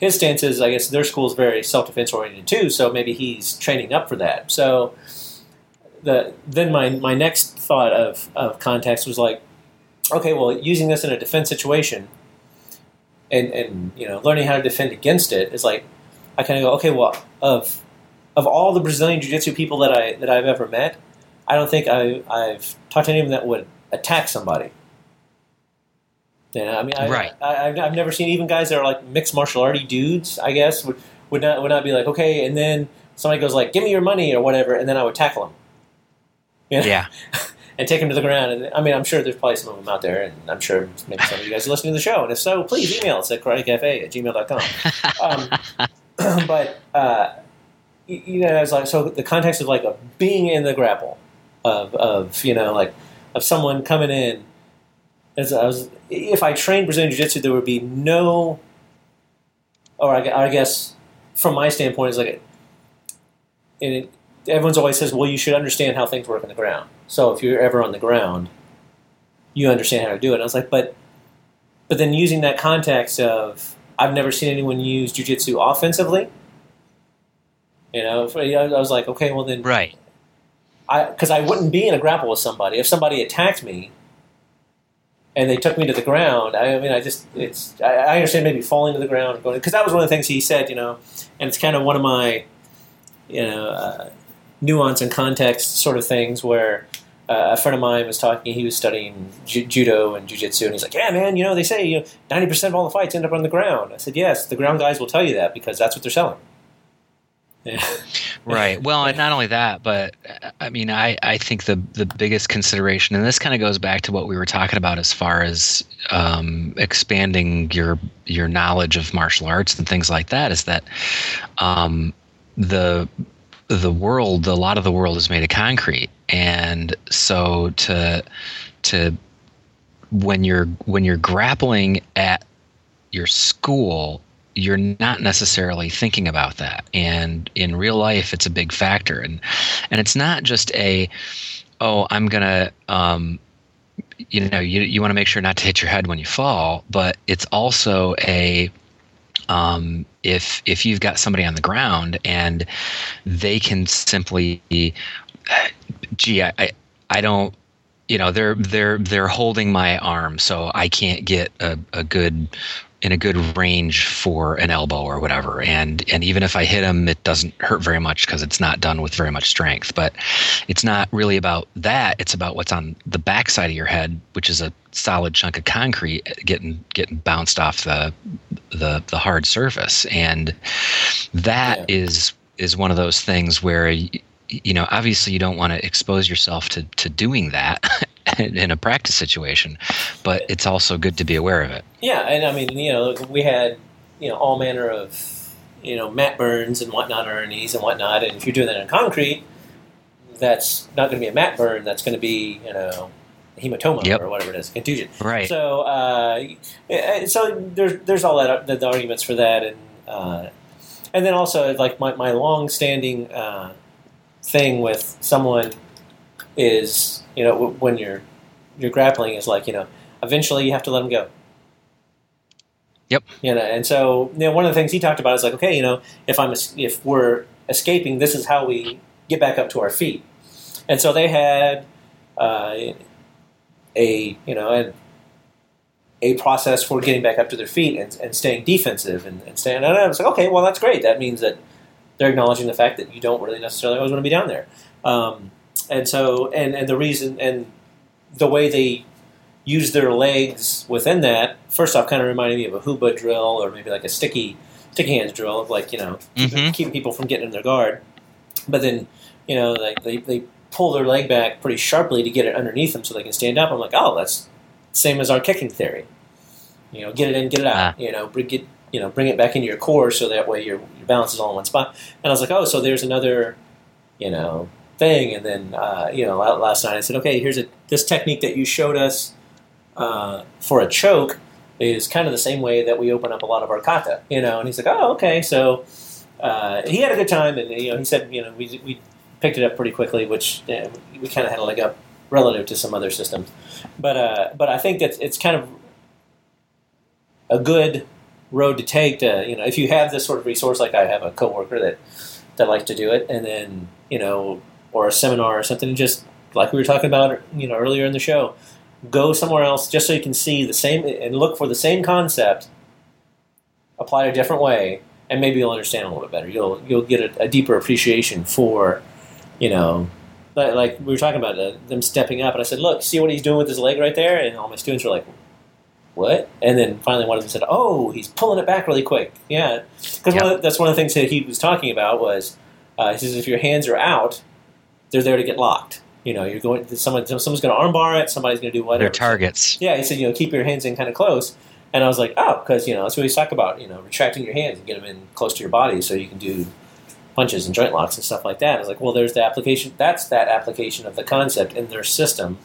his stance is, I guess, their school is very self defense oriented too. So maybe he's training up for that. So the then my my next thought of of context was like, okay, well, using this in a defense situation, and and you know, learning how to defend against it is like, I kind of go, okay, well, of of all the Brazilian Jiu Jitsu people that I that I've ever met, I don't think I, I've talked to anyone that would attack somebody. Yeah, I mean, I, Right. I, I've, I've never seen even guys that are like mixed martial arty dudes. I guess would would not would not be like okay, and then somebody goes like, "Give me your money" or whatever, and then I would tackle him. You know? yeah, [LAUGHS] and take him to the ground. And I mean, I'm sure there's probably some of them out there, and I'm sure maybe some of you guys are listening to the show. And if so, please email us at karatecafe at gmail.com. Um, [CLEARS THROAT] but, uh, you know, it's like, so the context of like of being in the grapple, of, of, you know, like, of someone coming in, as I was, if I trained Brazilian Jiu Jitsu, there would be no, or I, I guess from my standpoint, it's like, and it, everyone's always says, well, you should understand how things work on the ground. So if you're ever on the ground, you understand how to do it. And I was like, but, but then using that context of, I've never seen anyone use jujitsu offensively. You know, I was like, okay, well then, right? I because I wouldn't be in a grapple with somebody if somebody attacked me and they took me to the ground. I, mean, I just it's I, I, understand maybe falling to the ground going because that was one of the things he said, you know, and it's kind of one of my you know uh, nuance and context sort of things where. Uh, a friend of mine was talking. He was studying ju- judo and jujitsu, and he's like, "Yeah, man, you know they say you know ninety percent of all the fights end up on the ground." I said, "Yes, the ground guys will tell you that because that's what they're selling." Yeah. [LAUGHS] right. Well, and not only that, but I mean, I, I think the the biggest consideration, and this kind of goes back to what we were talking about as far as um, expanding your your knowledge of martial arts and things like that, is that um, the the world, a lot of the world is made of concrete, and so to to when you're when you're grappling at your school you're not necessarily thinking about that. And in real life it's a big factor. And and it's not just a oh i'm gonna um, you know you, you want to make sure not to hit your head when you fall but it's also a um, if if you've got somebody on the ground and they can simply gee I, I, I don't you know they're they're they're holding my arm so i can't get a, a good in a good range for an elbow or whatever. And and even if I hit him, it doesn't hurt very much because it's not done with very much strength. But it's not really about that. It's about what's on the backside of your head, which is a solid chunk of concrete getting getting bounced off the the the hard surface. And that yeah. is is one of those things where you know obviously you don't want to expose yourself to to doing that [LAUGHS] [LAUGHS] in a practice situation, but it's also good to be aware of it. Yeah, and I mean, you know, we had you know all manner of you know mat burns and whatnot on our knees and whatnot, and if you're doing that in concrete, that's not going to be a mat burn. That's going to be you know hematoma yep. or whatever it is, contusion. Right. So, uh, so there's there's all that the, the arguments for that, and uh, and then also like my my long standing uh, thing with someone is you know when you're you're grappling is like you know eventually you have to let them go. Yep. You know, and so you know, one of the things he talked about is like, okay, you know, if I'm if we're escaping, this is how we get back up to our feet. And so they had uh, a you know a, a process for getting back up to their feet and, and staying defensive and, and staying. And I was like, okay, well that's great. That means that they're acknowledging the fact that you don't really necessarily always want to be down there. Um, and so and and the reason and the way they use their legs within that first off kind of reminded me of a hubud drill or maybe like a sticky sticky hands drill of like you know mm-hmm. keeping people from getting in their guard. But then you know like they, they pull their leg back pretty sharply to get it underneath them so they can stand up. I'm like oh that's same as our kicking theory. You know get it in get it out. Ah. you know bring it you know bring it back into your core so that way your, your balance is all in one spot. And i was like oh so there's another you know thing. And then, uh, you know, last night I said, okay, here's a, this technique that you showed us uh, for a choke is kind of the same way that we open up a lot of our kata, you know. And he's like, oh, okay. So uh, he had a good time, and you know, he said, you know, we, we picked it up pretty quickly, which you know, we kind of had a leg up relative to some other systems. But uh, but I think that it's kind of a good road to take to you know if you have this sort of resource like I have a coworker that that likes to do it and then you know or a seminar or something, just like we were talking about, you know, earlier in the show, go somewhere else just so you can see the same and look for the same concept applied a different way, and maybe you'll understand a little bit better. You'll you'll get a, a deeper appreciation for, you know, like, like we were talking about uh, them stepping up, and I said, "Look, see what he's doing with his leg right there," and all my students were like. What? And then finally, one of them said, "Oh, he's pulling it back really quick." Yeah, because that's one of the things that he was talking about was uh, he says if your hands are out, they're there to get locked. You know, you're going. Someone, someone's going to armbar it. Somebody's going to do whatever. They're targets. Yeah, he said, you know, keep your hands in kind of close. And I was like, oh, because you know that's what he's talking about. You know, retracting your hands and get them in close to your body so you can do punches and joint locks and stuff like that. I was like, well, there's the application. That's that application of the concept in their system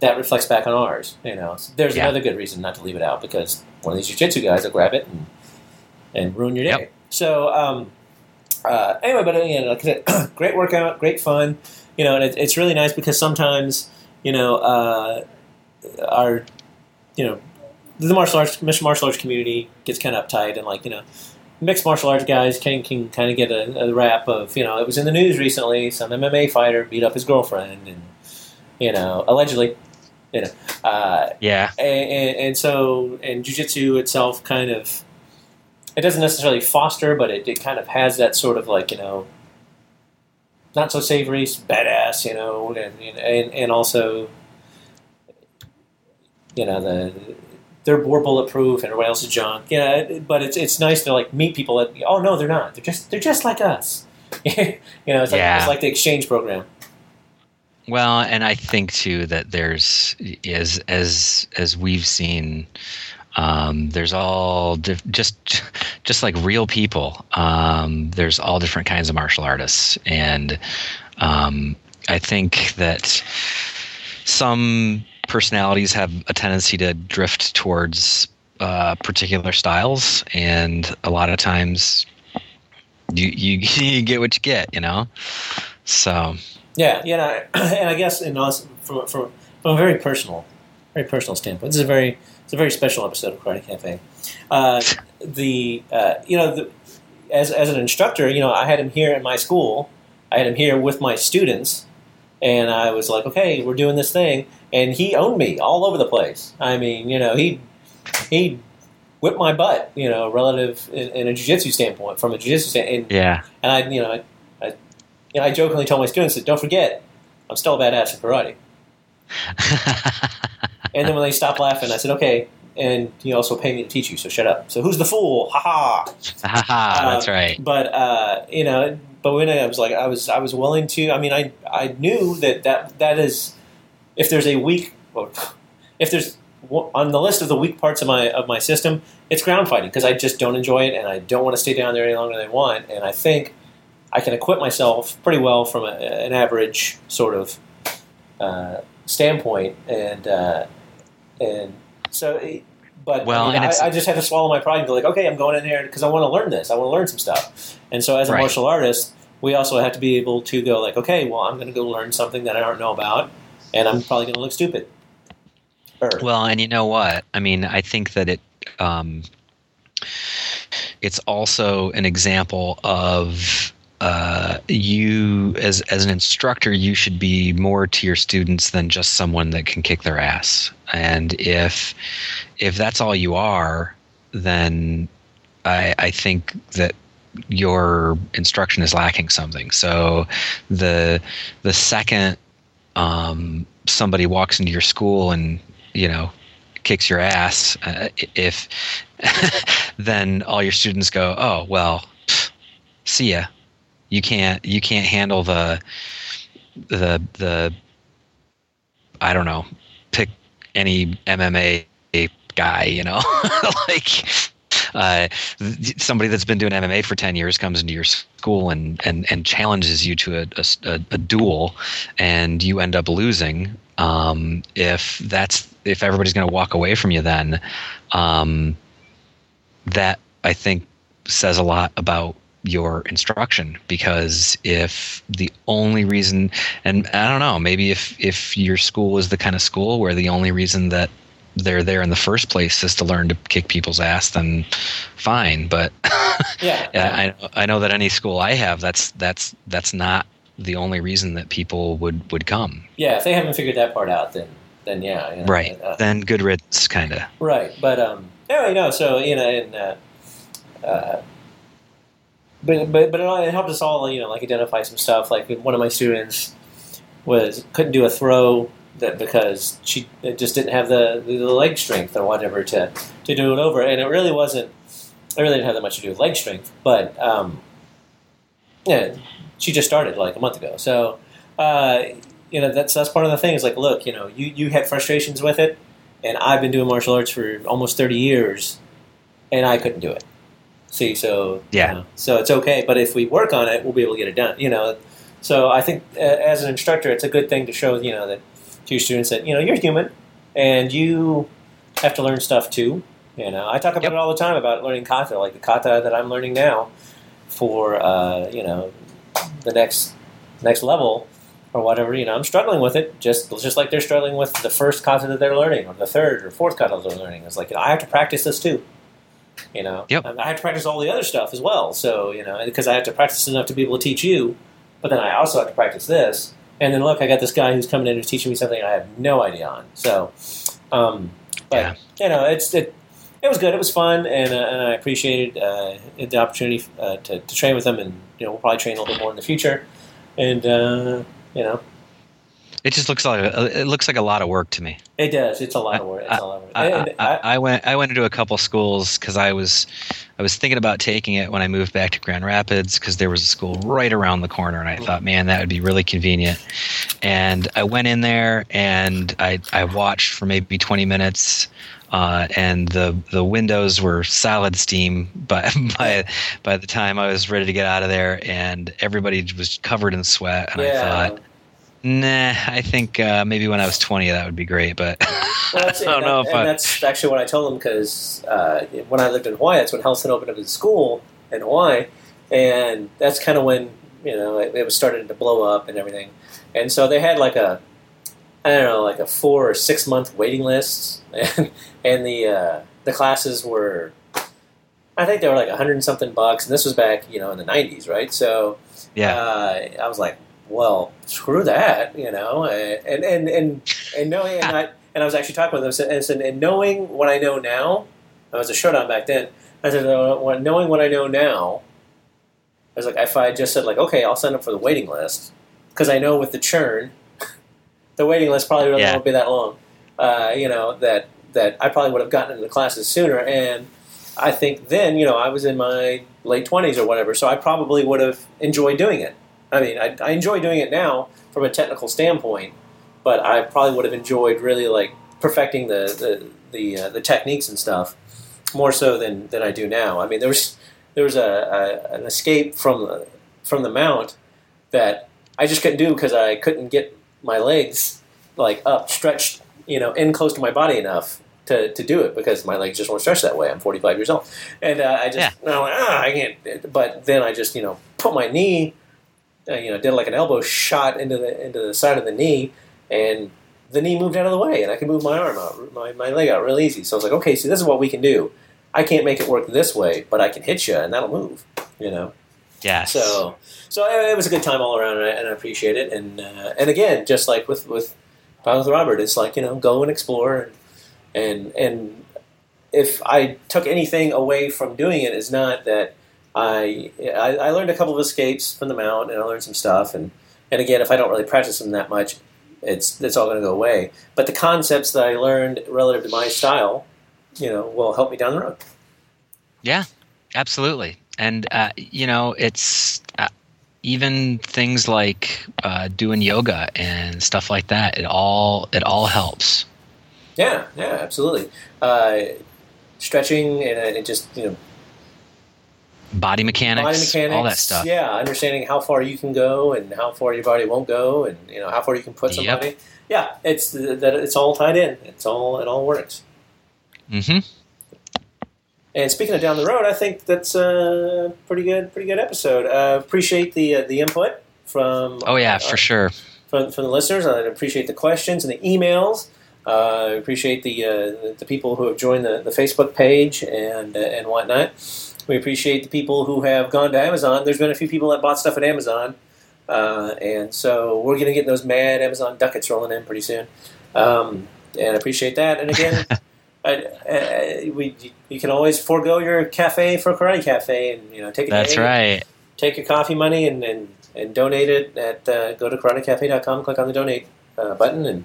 that reflects back on ours. You know, so there's Yeah. another good reason not to leave it out because one of these jujitsu guys will grab it and and ruin your day. Yep. So um, uh, anyway, but you know, like I said, [CLEARS THROAT] great workout, great fun. You know, and it, it's really nice because sometimes you know uh, our you know the martial arts mixed martial arts community gets kind of uptight and like you know mixed martial arts guys can can kind of get a, a rap of you know it was in the news recently some MMA fighter beat up his girlfriend and you know allegedly you know uh, Yeah. and, and, and so and jujitsu itself kind of it doesn't necessarily foster but it, it kind of has that sort of like you know not so savory badass you know and and, and also you know the they're more bulletproof and everybody else is junk. Yeah but it's it's nice to like meet people that oh no they're not. They're just they're just like us. [LAUGHS] You know it's like Yeah. it's like the exchange program. Well, and I think too that there's as as as we've seen, um, there's all just just like real people. Um, there's all different kinds of martial artists, and um, I think that some personalities have a tendency to drift towards uh, particular styles, and a lot of times you you, [LAUGHS] you get what you get, you know. So Yeah, yeah, and I, [CLEARS THROAT] and I guess in from, from from a very personal, very personal standpoint, this is a very a very special episode of Karate Cafe. Uh, the uh, you know the, as as an instructor, you know I had him here at my school. I had him here with my students, and I was like, okay, we're doing this thing, and he owned me all over the place. I mean, you know, he he whipped my butt, you know, relative in, in a jiu-jitsu standpoint, from a jiu-jitsu standpoint, and yeah, and I, you know, I, I, you know, I jokingly told my students that don't forget, I'm still a badass at karate. [LAUGHS] And then when they stopped laughing, I said, okay, and you also pay me to teach you, so shut up. So who's the fool? Ha ha. [LAUGHS] Ha ha. that's Uh, right. But uh, you know, but when I was like, I was, I was willing to. I mean, I, I knew that that that is, if there's a weak, [LAUGHS] if there's on the list of the weak parts of my of my system, it's ground fighting because I just don't enjoy it and I don't want to stay down there any longer than I want. And I think I can equip myself pretty well from a, an average sort of uh, standpoint, and uh, and so. It, but Well, I, I, I just had to swallow my pride and be like, okay, I'm going in there because I want to learn this. I want to learn some stuff. And so, as a Right. martial artist, we also have to be able to go like, okay, well, I'm going to go learn something that I don't know about, and I'm probably going to look stupid. Or, Well, and you know what? I mean, I think that it um, it's also an example of uh, you as as an instructor. You should be more to your students than just someone that can kick their ass. And if if that's all you are, then I, I think that your instruction is lacking something. So the the second um, somebody walks into your school and you know kicks your ass, uh, if [LAUGHS] then all your students go, oh well, pff, see ya. You can't you can't handle the the the I don't know pick any MMA guy you know [LAUGHS] like uh, somebody that's been doing MMA for 10 years comes into your school and, and, and challenges you to a a duel and you end up losing. Um, if that's, if everybody's going to walk away from you, then, um, that I think says a lot about your instruction because if the only reason and I don't know maybe if if your school is the kind of school where the only reason that they're there in the first place is to learn to kick people's ass, then fine. But [LAUGHS] yeah, [LAUGHS] I, I know that any school I have, that's that's that's not the only reason that people would would come. yeah. If they haven't figured that part out, then then yeah, you know, Right. uh, Then good riddance, kind of. Right, but um, anyway, no. So you know, and uh, uh, but but but it, helped us all, you know, like identify some stuff. Like one of my students was couldn't do a throw that because she just didn't have the, the leg strength or whatever to to do it over, and it really wasn't. It really didn't have that much to do with leg strength, but um, yeah, she just started like a month ago, so. Uh, you know that's that's part of the thing. Is like, look, you know, you, you had frustrations with it, and I've been doing martial arts for almost 30 years, and I couldn't do it. See, so Yeah. you know, so it's okay. But if we work on it, we'll be able to get it done. You know, so I think as an instructor, it's a good thing to show you know that to your students that you know you're human and you have to learn stuff too. You know, I talk about Yep. it all the time about learning kata, like the kata that I'm learning now for uh, you know the next next level or whatever. You know, I'm struggling with it just just like they're struggling with the first kata that they're learning or the third or fourth kata they're learning. It's like you know, I have to practice this too. You know, Yep. I have to practice all the other stuff as well. So you know, because I have to practice enough to be able to teach you, but then I also have to practice this. And then look, I got this guy who's coming in who's teaching me something I have no idea on. So, um, but Yeah. you know, it's it. It was good. It was fun, and, uh, and I appreciated uh, the opportunity uh, to, to train with them. And you know, we'll probably train a little bit more in the future. And uh, you know, It just looks like a, it looks like a lot of work to me. it does. It's a lot of work. It's a lot of work. I, And I, I went I went into a couple schools because I was I was thinking about taking it when I moved back to Grand Rapids because there was a school right around the corner and I thought man that would be really convenient and I went in there and I I watched for maybe 20 minutes uh, and the the windows were solid steam [LAUGHS] by by by the time I was ready to get out of there and everybody was covered in sweat and I thought nah I think uh, maybe when I was 20 that would be great but [LAUGHS] Well, that's, I don't and know that- if and I- that's actually what I told them because uh, when I lived in Hawaii, that's when Relson opened up his school in Hawaii, and that's kind of when you know it, it was starting to blow up and everything. And so they had like a I don't know, like a four or six month waiting list, [LAUGHS] and, and the uh, the classes were I think they were like a hundred and something bucks, and this was back you know in the nineties, right? So yeah uh, I was like, well, screw that, you know, and and and and knowing and I and I was actually talking with them, and said, and knowing what I know now, I was a showdown back then. I said, uh, knowing what I know now, I was like, if I just said like, okay, I'll sign up for the waiting list because I know with the churn, [LAUGHS] the waiting list probably really Yeah. won't be that long. Uh, you know that that I probably would have gotten into the classes sooner, and I think then you know I was in my late twenties or whatever, so I probably would have enjoyed doing it. I mean, I, I enjoy doing it now from a technical standpoint, but I probably would have enjoyed really like perfecting the the the, uh, the techniques and stuff more so than, than I do now. I mean, there was there was a, a an escape from the from the mount that I just couldn't do because I couldn't get my legs like up stretched, you know, in close to my body enough to, to do it because my legs just weren't stretched that way. I'm 45 years old, and uh, I just Yeah. I'm like, ah, I can't. But then I just you know put my knee, uh, you know, did like an elbow shot into the into the side of the knee, and the knee moved out of the way, and I could move my arm out, my, my leg out real easy. So I was like, okay, see, this is what we can do. I can't make it work this way, but I can hit you, and that'll move. You know. Yeah. So, so it was a good time all around, and I, and I appreciate it. And uh, and again, just like with with Pound with Robert, it's like you know, go and explore, and and and if I took anything away from doing it, is not that I, I I learned a couple of escapes from the mount, and I learned some stuff, and and again, if I don't really practice them that much, it's it's all going to go away. But the concepts that I learned relative to my style, you know, will help me down the road. Yeah, absolutely. And uh, you know, it's uh, even things like uh, doing yoga and stuff like that. It all it all helps. Yeah, yeah, absolutely. Uh, stretching and, and just you know Body mechanics, body mechanics, all that stuff. Yeah, understanding how far you can go and how far your body won't go, and you know how far you can put Yep. somebody. Yeah, it's that it's all tied in. It's all it all works. Mm-hmm. And speaking of down the road, I think that's a pretty good, pretty good episode. Uh, appreciate the uh, the input from Oh yeah, uh, for sure. from, from the listeners. I appreciate the questions and the emails. Uh, I appreciate the, uh, the the people who have joined the, the Facebook page and uh, and whatnot. We appreciate the people who have gone to Amazon. There's been a few people that bought stuff at Amazon, uh, and so we're going to get those mad Amazon ducats rolling in pretty soon. Um, and I appreciate that. And again, [LAUGHS] I, I, we you can always forego your cafe for a karate cafe, and you know take a That's right. take your coffee money and, and, and donate it at uh, go to karatecafe.com click on the donate uh, button and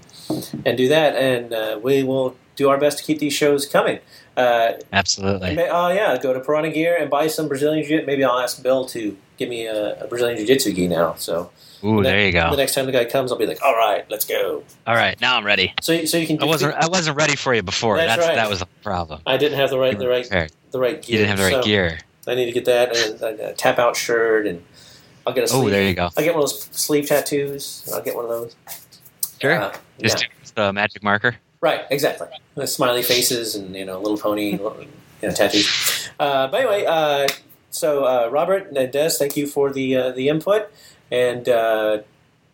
and do that and uh, we will do our best to keep these shows coming uh, Absolutely. may- oh yeah go to Piranha Gear and buy some Brazilian Jiu Jitsu. maybe I'll ask Bill to give me a, a Brazilian Jiu-Jitsu gi now so Ooh, the there you go. the next time the guy comes I'll be like all right let's go All right, now I'm ready. so you- so you can I wasn't I wasn't ready for you before. That's That's, right. that was the problem. I didn't have the right the right Prepared. the right gear You didn't have the right so gear. I need to get that and a, a tap out shirt and I'll get a Oh, sleeve there you go. I'll get one of those sleeve tattoos. I'll get one of those. Sure. Uh, Just yeah. the magic marker. Right, exactly. The smiley faces and you know, little pony, [LAUGHS] you know, tattoos. Uh, but anyway, uh, so uh, Robert and Des, thank you for the uh, the input, and uh,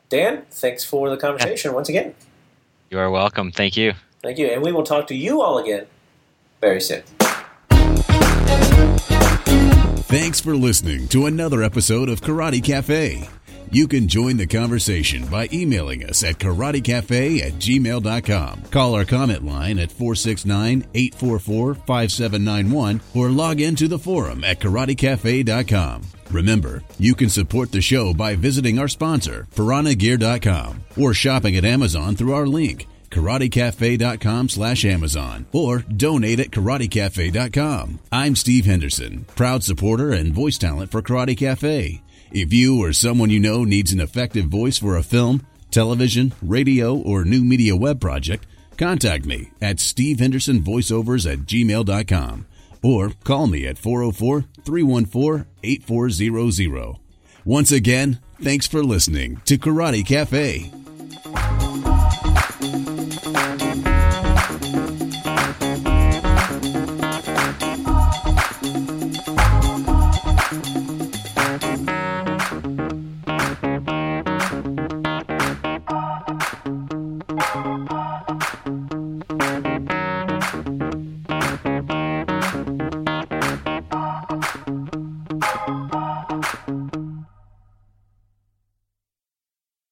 Dan, thanks for the conversation once again. You are welcome. Thank you. Thank you, and we will talk to you all again very soon. Thanks for listening to another episode of Karate Cafe. You can join the conversation by emailing us at karatecafe at gmail.com. Call our comment line at 469 844 5791 or log into the forum at karatecafe.com. Remember, you can support the show by visiting our sponsor, piranhagear.com, or shopping at Amazon through our link, karatecafe.com slash Amazon, or donate at karatecafe.com. I'm Steve Henderson, proud supporter and voice talent for Karate Cafe. If you or someone you know needs an effective voice for a film, television, radio, or new media web project, contact me at stevehendersonvoiceovers at gmail.com or call me at 404 314 8400. Once again, thanks for listening to Karate Cafe.